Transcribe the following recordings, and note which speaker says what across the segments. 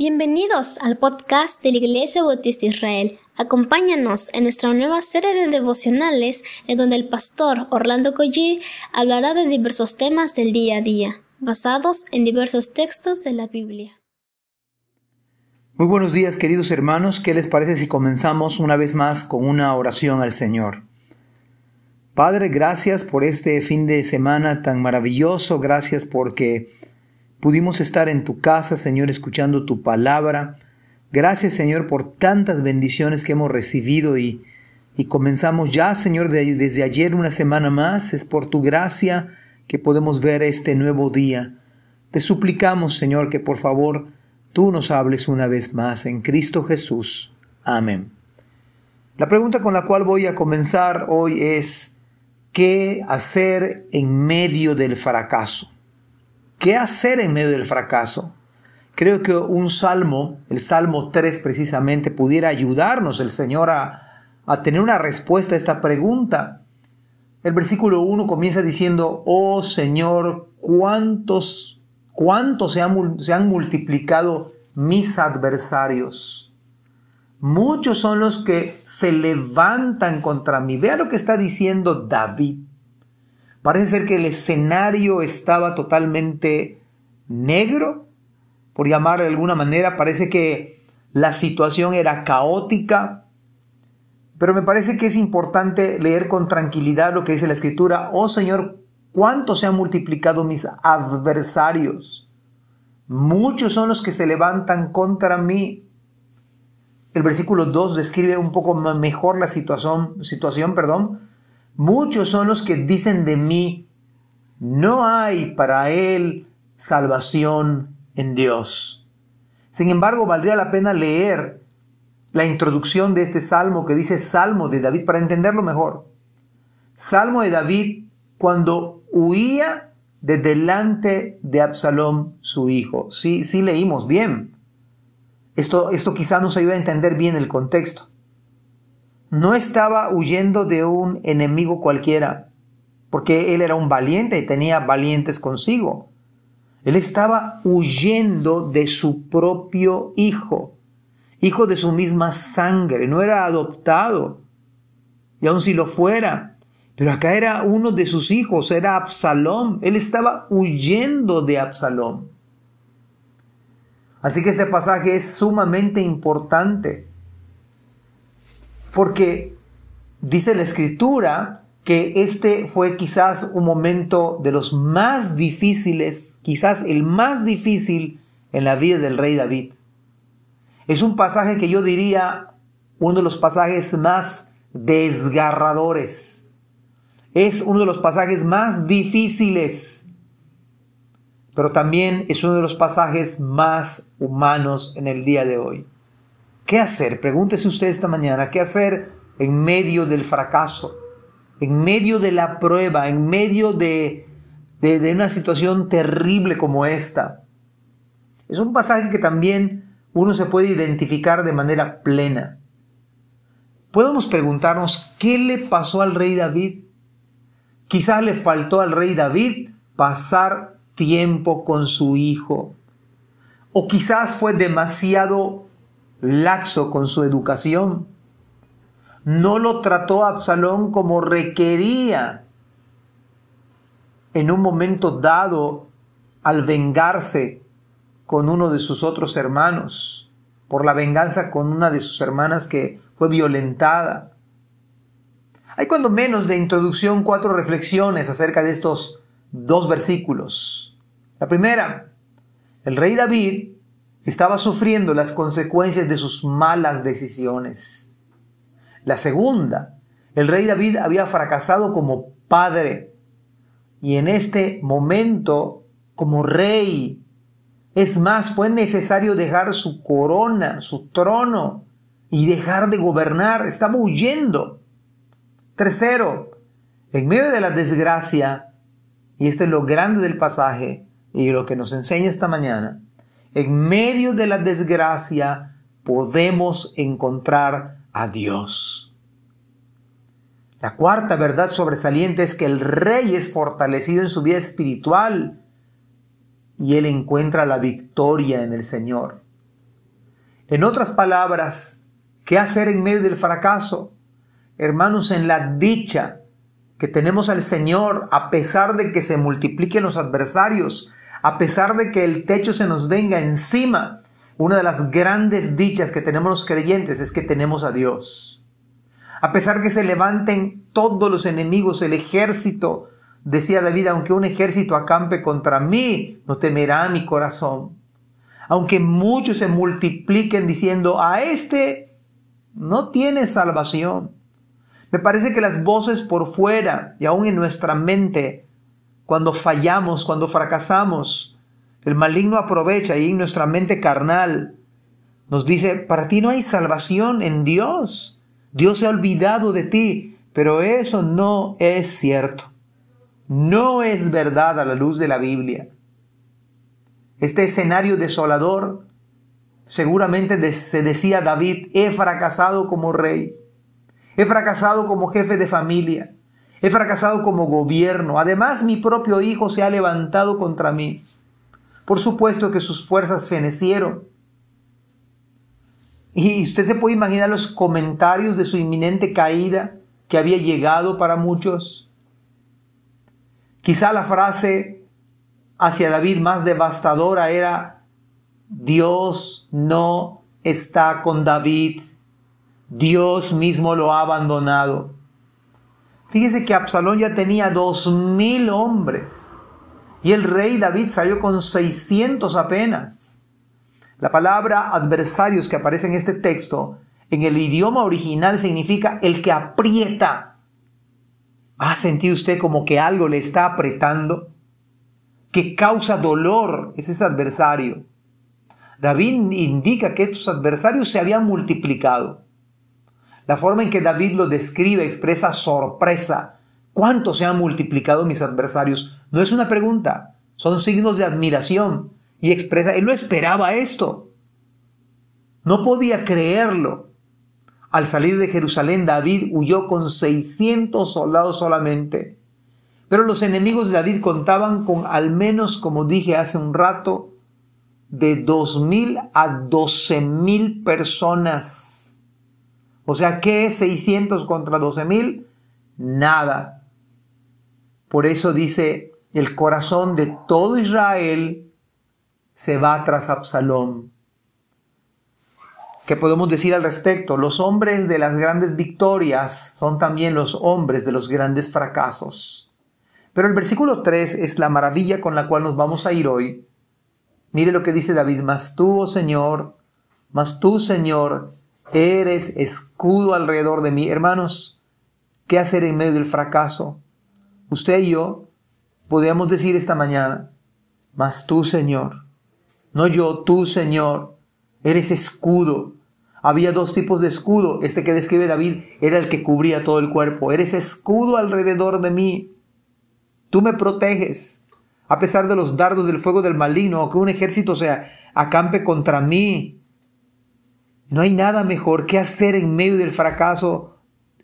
Speaker 1: Bienvenidos al podcast de la Iglesia Bautista Israel. Acompáñanos en nuestra nueva serie de devocionales en donde el pastor Orlando Collie hablará de diversos temas del día a día, basados en diversos textos de la Biblia.
Speaker 2: Muy buenos días queridos hermanos, ¿qué les parece si comenzamos una vez más con una oración al Señor? Padre, gracias por este fin de semana tan maravilloso, gracias porque pudimos estar en tu casa, Señor, escuchando tu palabra. Gracias, Señor, por tantas bendiciones que hemos recibido y, y comenzamos ya, Señor, desde ayer una semana más. Es por tu gracia que podemos ver este nuevo día. Te suplicamos, Señor, que por favor tú nos hables una vez más en Cristo Jesús. Amén. La pregunta con la cual voy a comenzar hoy es, ¿qué hacer en medio del fracaso? ¿Qué hacer en medio del fracaso? Creo que un salmo, el Salmo 3 precisamente, pudiera ayudarnos el Señor a, tener una respuesta a esta pregunta. El versículo 1 comienza diciendo, oh Señor, ¿cuántos, cuántos se han, se han multiplicado mis adversarios? Muchos son los que se levantan contra mí. Vea lo que está diciendo David. Parece ser que el escenario estaba totalmente negro, por llamar de alguna manera. Parece que la situación era caótica. Pero me parece que es importante leer con tranquilidad lo que dice la escritura. Oh Señor, ¿cuánto se han multiplicado mis adversarios? Muchos son los que se levantan contra mí. El versículo 2 describe un poco mejor la situación, situación perdón, Muchos son los que dicen de mí, no hay para él salvación en Dios. Sin embargo, valdría la pena leer la introducción de este salmo que dice Salmo de David para entenderlo mejor. Salmo de David cuando huía de delante de Absalom, su hijo. Sí, sí leímos bien. Esto, esto quizá nos ayuda a entender bien el contexto no estaba huyendo de un enemigo cualquiera, porque él era un valiente y tenía valientes consigo. Él estaba huyendo de su propio hijo, hijo de su misma sangre, no era adoptado, y aun si lo fuera, pero acá era uno de sus hijos, era Absalón, él estaba huyendo de Absalón. Así que este pasaje es sumamente importante porque dice la escritura que este fue quizás un momento de los más difíciles, quizás el más difícil en la vida del rey David. Es un pasaje que yo diría uno de los pasajes más desgarradores. Es uno de los pasajes más difíciles, pero también es uno de los pasajes más humanos en el día de hoy. ¿Qué hacer? Pregúntese usted esta mañana, ¿qué hacer en medio del fracaso? En medio de la prueba, en medio de, de, una situación terrible como esta. Es un pasaje que también uno se puede identificar de manera plena. Podemos preguntarnos, ¿qué le pasó al rey David? Quizás le faltó al rey David pasar tiempo con su hijo. O quizás fue demasiado laxo con su educación. No lo trató Absalón como requería en un momento dado al vengarse con uno de sus otros hermanos, por la venganza con una de sus hermanas que fue violentada. Hay cuando menos de introducción cuatro reflexiones acerca de estos dos versículos. La primera, el rey David estaba sufriendo las consecuencias de sus malas decisiones. La segunda, el rey David había fracasado como padre y en este momento como rey. Es más, fue necesario dejar su corona, su trono y dejar de gobernar. Estaba huyendo. Tercero, en medio de la desgracia, y este es lo grande del pasaje y lo que nos enseña esta mañana, en medio de la desgracia podemos encontrar a Dios. La cuarta verdad sobresaliente es que el rey es fortalecido en su vida espiritual y él encuentra la victoria en el Señor. En otras palabras, ¿qué hacer en medio del fracaso? Hermanos, en la dicha que tenemos al Señor, a pesar de que se multipliquen los adversarios, a pesar de que el techo se nos venga encima, una de las grandes dichas que tenemos los creyentes es que tenemos a Dios. A pesar que se levanten todos los enemigos, el ejército, decía David, aunque un ejército acampe contra mí, no temerá mi corazón. Aunque muchos se multipliquen diciendo, a este no tiene salvación. Me parece que las voces por fuera y aún en nuestra mente, cuando fallamos, cuando fracasamos, el maligno aprovecha y en nuestra mente carnal nos dice, para ti no hay salvación en Dios. Dios se ha olvidado de ti, pero eso no es cierto. No es verdad a la luz de la Biblia. Este escenario desolador, seguramente se decía David, he fracasado como rey, he fracasado como jefe de familia, he fracasado como gobierno, además mi propio hijo se ha levantado contra mí. Por supuesto que sus fuerzas fenecieron. Y usted se puede imaginar los comentarios de su inminente caída que había llegado para muchos. Quizá la frase hacia David más devastadora era, Dios no está con David, Dios mismo lo ha abandonado. Fíjese que Absalón ya tenía dos mil hombres y el rey David salió con 600 apenas. La palabra adversarios que aparece en este texto en el idioma original significa el que aprieta. ¿Ha sentido usted como que algo le está apretando? Que causa dolor es ese adversario. David indica que estos adversarios se habían multiplicado. La forma en que David lo describe expresa sorpresa, ¿Cuánto se han multiplicado mis adversarios? No es una pregunta, son signos de admiración y expresa, él no esperaba esto. No podía creerlo. Al salir de Jerusalén, David huyó con 600 soldados solamente. Pero los enemigos de David contaban con al menos, como dije hace un rato, de 2.000 a 12.000 personas. O sea, ¿qué es 600 contra 12.000? Nada. Por eso dice, el corazón de todo Israel se va tras Absalón. ¿Qué podemos decir al respecto? Los hombres de las grandes victorias son también los hombres de los grandes fracasos. Pero el versículo 3 es la maravilla con la cual nos vamos a ir hoy. Mire lo que dice David, mas tú, oh Señor, mas tú, Señor, eres escudo alrededor de mí. Hermanos, ¿qué hacer en medio del fracaso? Usted y yo podríamos decir esta mañana, mas tú, Señor, no yo, tú, Señor, eres escudo. Había dos tipos de escudo. Este que describe David era el que cubría todo el cuerpo. Eres escudo alrededor de mí. Tú me proteges. A pesar de los dardos del fuego del maligno o que un ejército se acampe contra mí. No hay nada mejor que hacer en medio del fracaso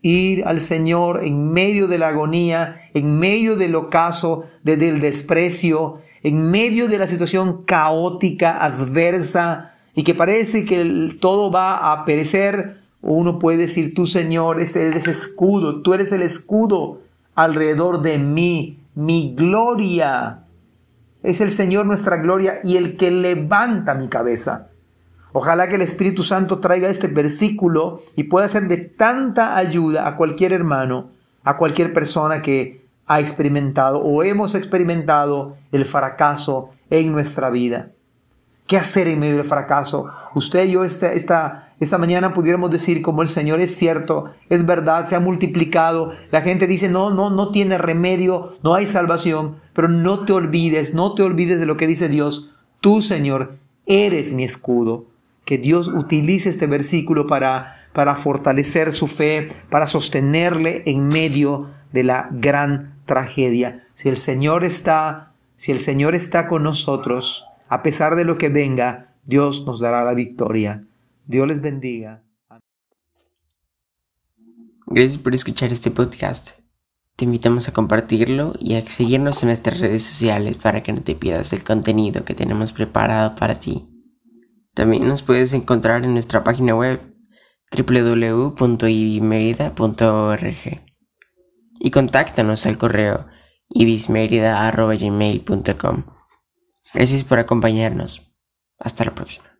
Speaker 2: ir al Señor en medio de la agonía, en medio del ocaso, del desprecio, en medio de la situación caótica, adversa, y que parece que todo va a perecer, uno puede decir, tú Señor eres escudo, tú eres el escudo alrededor de mí, mi gloria. Es el Señor nuestra gloria y el que levanta mi cabeza. Ojalá que el Espíritu Santo traiga este versículo y pueda ser de tanta ayuda a cualquier hermano, a cualquier persona que ha experimentado o hemos experimentado el fracaso en nuestra vida. ¿Qué hacer en medio del fracaso? Usted y yo esta, esta, esta mañana pudiéramos decir como el Señor es cierto, es verdad, se ha multiplicado. La gente dice, no, no, no tiene remedio, no hay salvación, pero no te olvides, no te olvides de lo que dice Dios. Tú, Señor, eres mi escudo que Dios utilice este versículo para, para fortalecer su fe, para sostenerle en medio de la gran tragedia. Si el Señor está, si el Señor está con nosotros, a pesar de lo que venga, Dios nos dará la victoria. Dios les bendiga.
Speaker 3: Gracias por escuchar este podcast. Te invitamos a compartirlo y a seguirnos en nuestras redes sociales para que no te pierdas el contenido que tenemos preparado para ti. También nos puedes encontrar en nuestra página web www.ibimerida.org y contáctanos al correo ibismerida.gmail.com. Gracias por acompañarnos. Hasta la próxima.